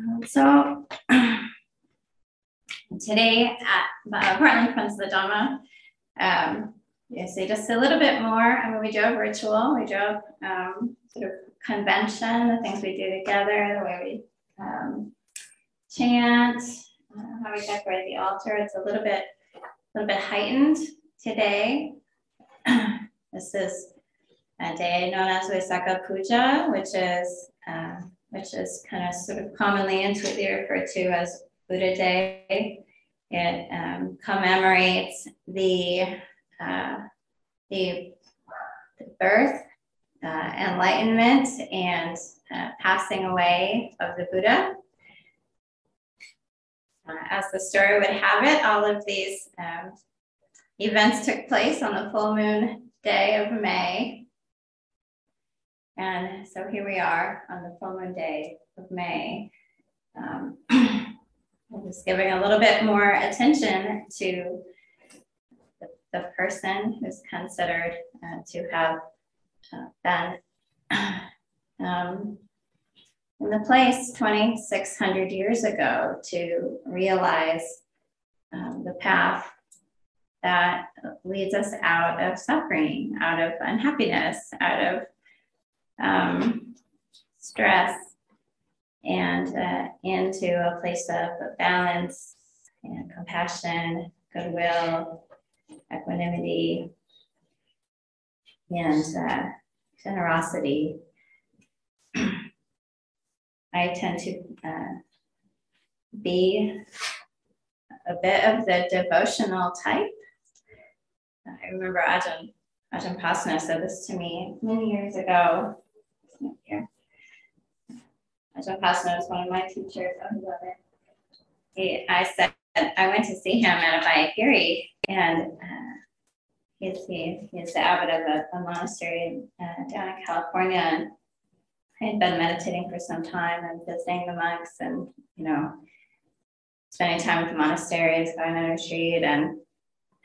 Um, so today at uh, Portland Friends of the Dhamma, um, you see just a little bit more. I mean, we do a ritual, we do a um, sort of convention, the things we do together, the way we um, chant, uh, how we decorate the altar. It's a little bit, a little bit heightened today. this is a day known as Vaisakha Puja, which is uh, which is kind of sort of commonly intuitively referred to as Buddha Day. It um, commemorates the, uh, the, birth, uh, enlightenment, and uh, passing away of the Buddha. Uh, as the story would have it, all of these um, events took place on the full moon day of May and so here we are on the full moon day of May. Um, I'm just giving a little bit more attention to the, the person who's considered uh, to have uh, been um, in the place 2,600 years ago to realize um, the path that leads us out of suffering, out of unhappiness, out of um, stress and uh, into a place of balance and compassion, goodwill, equanimity, and uh, generosity. I tend to uh, be a bit of the devotional type. I remember Ajahn, Ajahn Pasanno said this to me many years ago here. Ajahn Pasanno is one of my teachers. Love it. He, I said, I went to see him at a Abhayagiri, and uh, he's, he, he's the abbot of a, a monastery uh, down in California. And I had been meditating for some time and visiting the monks and, you know, spending time with the monasteries, going on retreat. And,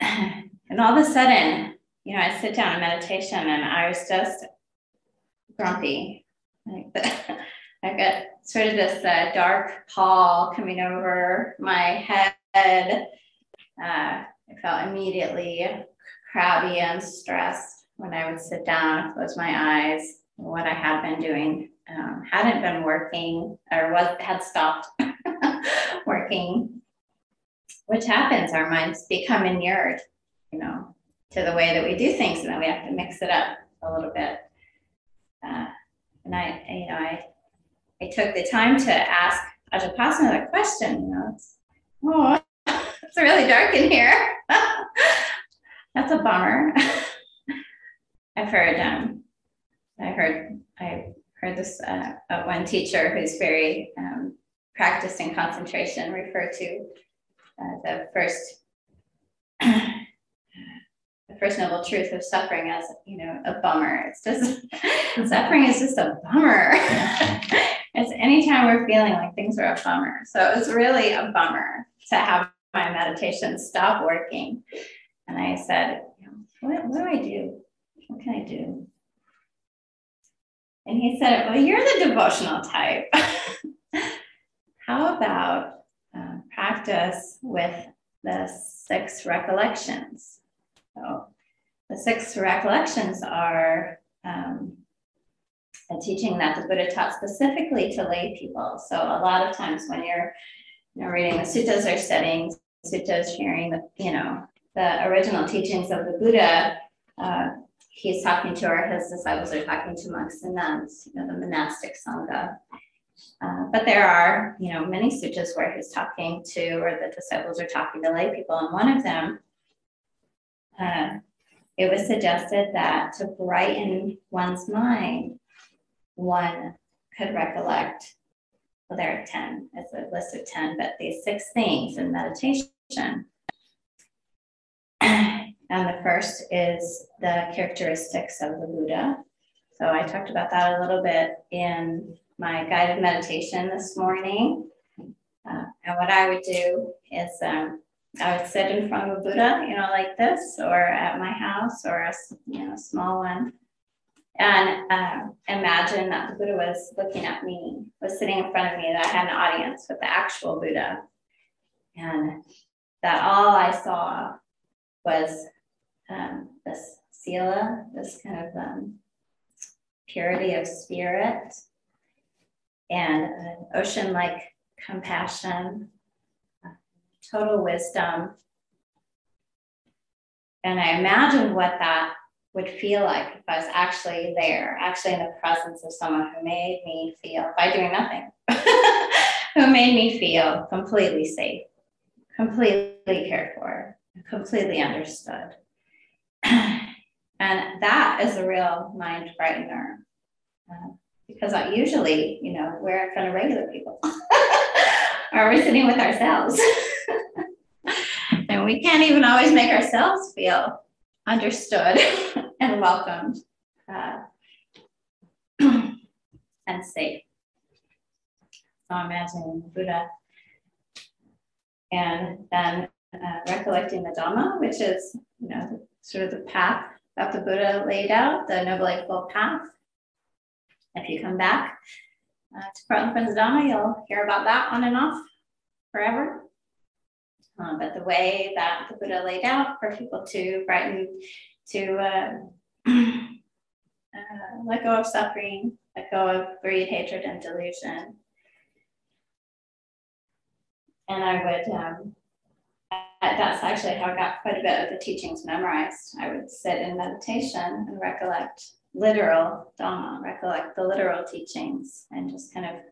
and all of a sudden, you know, I sit down in meditation and I was just grumpy. Like I've got sort of this uh, dark pall coming over my head. Uh, I felt immediately crabby and stressed when I would sit down, close my eyes. What I had been doing um, hadn't been working or was had stopped working, which happens. Our minds become inured, you know, to the way that we do things, and then we have to mix it up a little bit. Uh, and I, you know, I, I took the time to ask Ajahn Pasanno that question. You know, it's, oh, it's really dark in here. That's a bummer. I've heard, um, I heard, I heard this uh, one teacher who's very um, practiced in concentration refer to uh, the first first noble truth of suffering as you know a bummer. It's just suffering is just a bummer. It's anytime we're feeling like things are a bummer. So it's really a bummer to have my meditation stop working. And i said what, what do i do? What can i do? And he said well you're the devotional type. How about uh, practice with the six recollections so the six recollections are um, a teaching that the Buddha taught specifically to lay people. So a lot of times when you're you know, reading the suttas or studying suttas, hearing the, you know, the original teachings of the Buddha, uh, he's talking to, or his disciples are talking to monks and nuns, you know, the monastic sangha. Uh, but there are, you know, many sutras where he's talking to, or the disciples are talking to lay people, and one of them uh, it was suggested that to brighten one's mind, one could recollect, well, there are 10, it's a list of 10, but these six things in meditation. and the first is the characteristics of the Buddha. So I talked about that a little bit in my guided meditation this morning. Uh, and what I would do is um, I would sit in front of a Buddha, you know, like this, or at my house, or a you know small one, and uh, imagine that the Buddha was looking at me, was sitting in front of me, that I had an audience with the actual Buddha, and that all I saw was um, this sila, this kind of um, purity of spirit, and an ocean like compassion, total wisdom. And I imagined what that would feel like if I was actually there, actually in the presence of someone who made me feel, by doing nothing, who made me feel completely safe, completely cared for, completely understood. and that is a real mind brightener. Uh, because I usually, you know, we're in front of regular people or we're sitting with ourselves. we can't even always make ourselves feel understood and welcomed uh, and safe. So I'm imagining the Buddha and then uh, recollecting the Dhamma, which is, you know, sort of the path that the Buddha laid out, the Noble Eightfold Path. If you come back uh, to Portland Friends Dhamma, you'll hear about that on and off forever. Uh, but the way that the Buddha laid out for people to brighten, to uh, uh, let go of suffering, let go of greed, hatred, and delusion. And I would, um, that's actually how I got quite a bit of the teachings memorized. I would sit in meditation and recollect literal Dhamma, recollect the literal teachings, and just kind of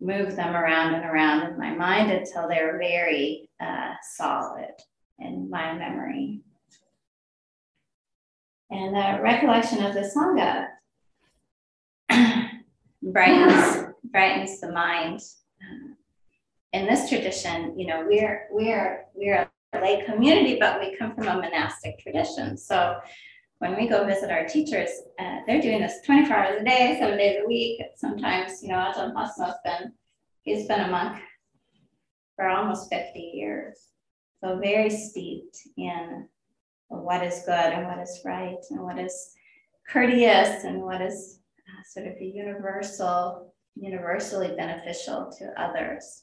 move them around and around in my mind until they're very uh, solid in my memory. And the recollection of the Sangha brightens, brightens the mind. In this tradition, you know, we're we're we're a lay community, but we come from a monastic tradition. So when we go visit our teachers, uh, they're doing this 24 hours a day, seven days a week. Sometimes, you know, Ajahn Pasanno's been, he's been a monk for almost 50 years. So very steeped in what is good and what is right and what is courteous and what is uh, sort of universal, universally beneficial to others.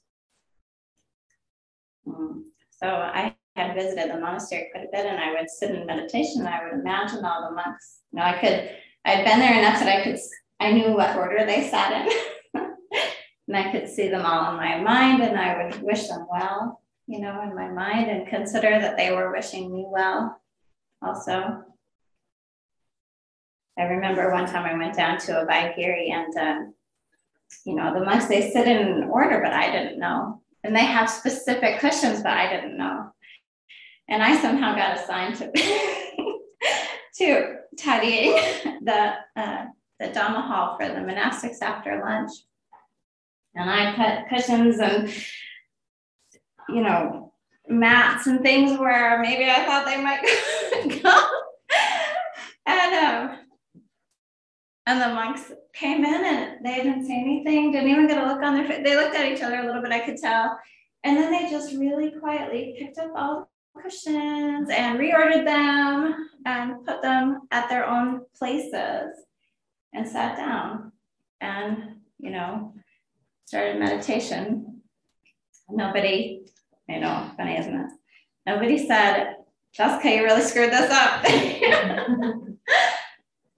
Mm. So I had visited the monastery quite a bit and I would sit in meditation and I would imagine all the monks. You know, I could, I'd been there enough that I could, I knew what order they sat in. and I could see them all in my mind and I would wish them well, you know, in my mind and consider that they were wishing me well also. I remember one time I went down to Abhayagiri and, um, you know, the monks, they sit in order, but I didn't know. And they have specific cushions, but I didn't know. And I somehow got assigned to, to tidying the, uh, the Dhamma hall for the monastics after lunch. And I put cushions and, you know, mats and things where maybe I thought they might go. and um, and the monks came in and they didn't say anything, didn't even get a look on their face. They looked at each other a little bit, I could tell. And then they just really quietly picked up all the cushions and reordered them and put them at their own places and sat down and, you know, started meditation. Nobody I know, funny, isn't it? Nobody said, Jessica, you really screwed this up.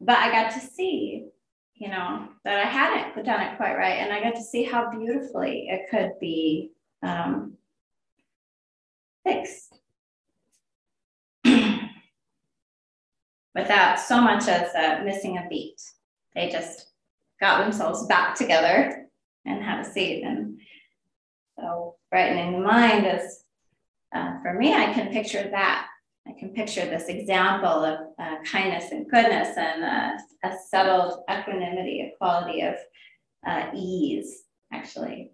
but I got to see, you know, that I hadn't done it quite right. And I got to see how beautifully it could be um, fixed without so much as uh, missing a beat. They just got themselves back together and had a seat. And so brightening the mind is, uh, for me, I can picture that. I can picture this example of uh, kindness and goodness and uh, a settled equanimity, a quality of uh, ease, actually.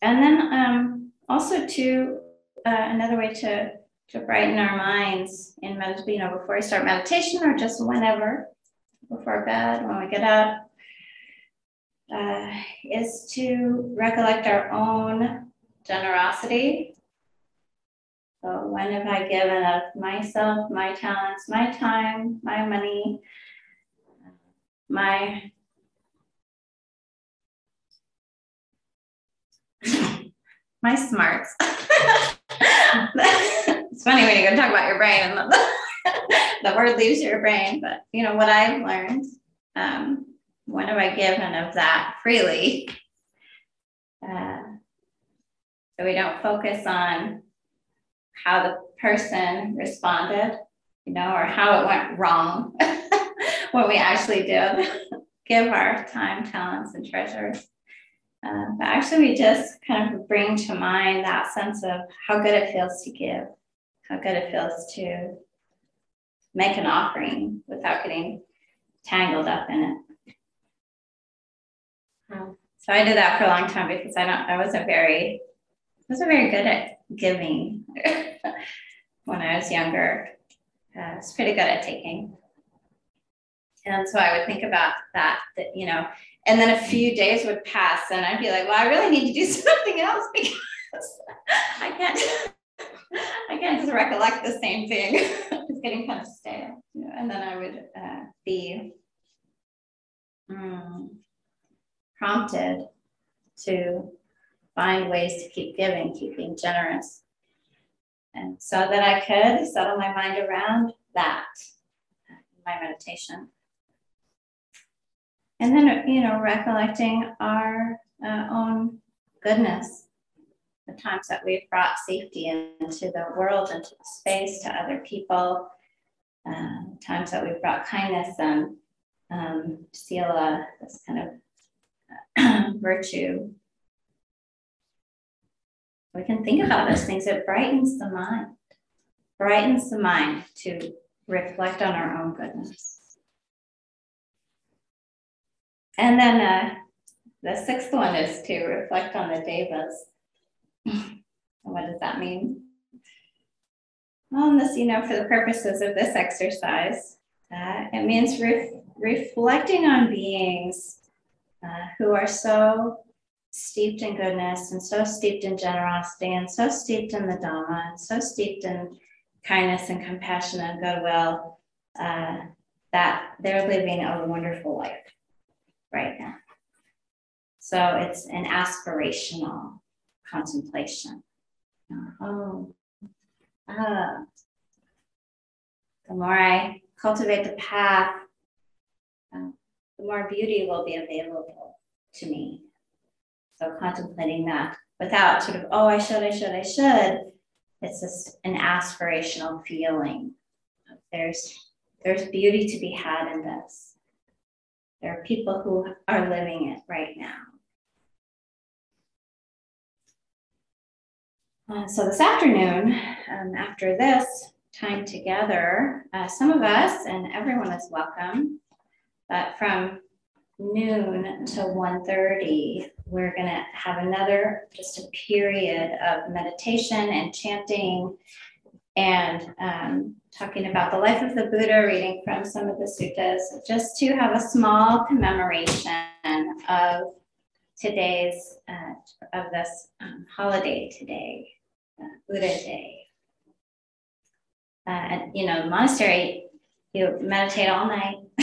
And then um, also to uh, another way to to brighten our minds in meditation, you know, before we start meditation or just whenever, before bed, when we get up, uh, is to recollect our own generosity So when have I given of myself, my talents, my time, my money, my my smarts. it's funny when you go talk about your brain and the, the word leaves your brain, but you know what I've learned. Um, when have I given of that freely? Uh, so we don't focus on how the person responded, you know, or how it went wrong when we actually did give our time, talents, and treasures. Uh, but actually, we just kind of bring to mind that sense of how good it feels to give, how good it feels to make an offering without getting tangled up in it. So I did that for a long time because I don't, I wasn't very, I wasn't very good at giving when I was younger. Uh, I was pretty good at taking. And so I would think about that, that, you know, and then a few days would pass and I'd be like, well, I really need to do something else because I can't, I can't just recollect the same thing. it's getting kind of stale. And then I would uh, be mm, prompted to find ways to keep giving, keep being generous. And so that I could settle my mind around that in my meditation. And then, you know, recollecting our uh, own goodness, the times that we've brought safety into the world, into the space, to other people, uh, times that we've brought kindness and um, sila, this kind of uh, virtue. We can think about those things. It brightens the mind, brightens the mind to reflect on our own goodness. And then uh, the sixth one is to reflect on the devas. What does that mean? Well, this, you know, for the purposes of this exercise, uh, it means re- reflecting on beings uh, who are so steeped in goodness and so steeped in generosity and so steeped in the Dhamma and so steeped in kindness and compassion and goodwill uh, that they're living a wonderful life right now. So it's an aspirational contemplation. Oh, ah. The more I cultivate the path, uh, the more beauty will be available to me. So contemplating that without sort of, oh, I should, I should, I should. It's just an aspirational feeling. There's there's beauty to be had in this. There are people who are living it right now. Uh, so this afternoon, um, after this time together, uh, some of us, and everyone is welcome, but from noon to 1.30, we're gonna have another, just a period of meditation and chanting and um, talking about the life of the Buddha, reading from some of the suttas, just to have a small commemoration of today's, uh, of this um, holiday today, Buddha Day. Uh, you know, monastery, you meditate all night,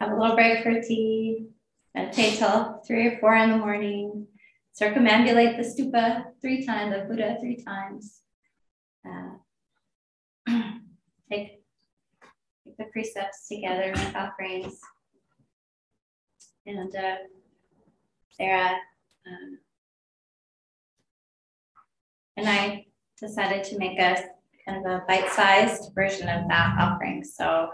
have a little break for tea, meditate till three or four in the morning, circumambulate the stupa three times, the Buddha three times uh, take, take the precepts together, make offerings. And uh, Sarah um, and I decided to make a kind of a bite-sized version of that offering. So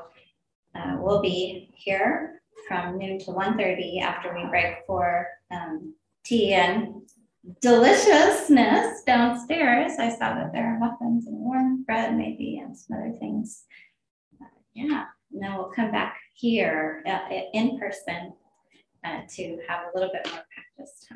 uh, we'll be here from noon to 1.30 after we break for um, tea and deliciousness downstairs. I saw that there are muffins and warm bread, maybe, and some other things. Uh, yeah, and then we'll come back here uh, in person uh, to have a little bit more practice time.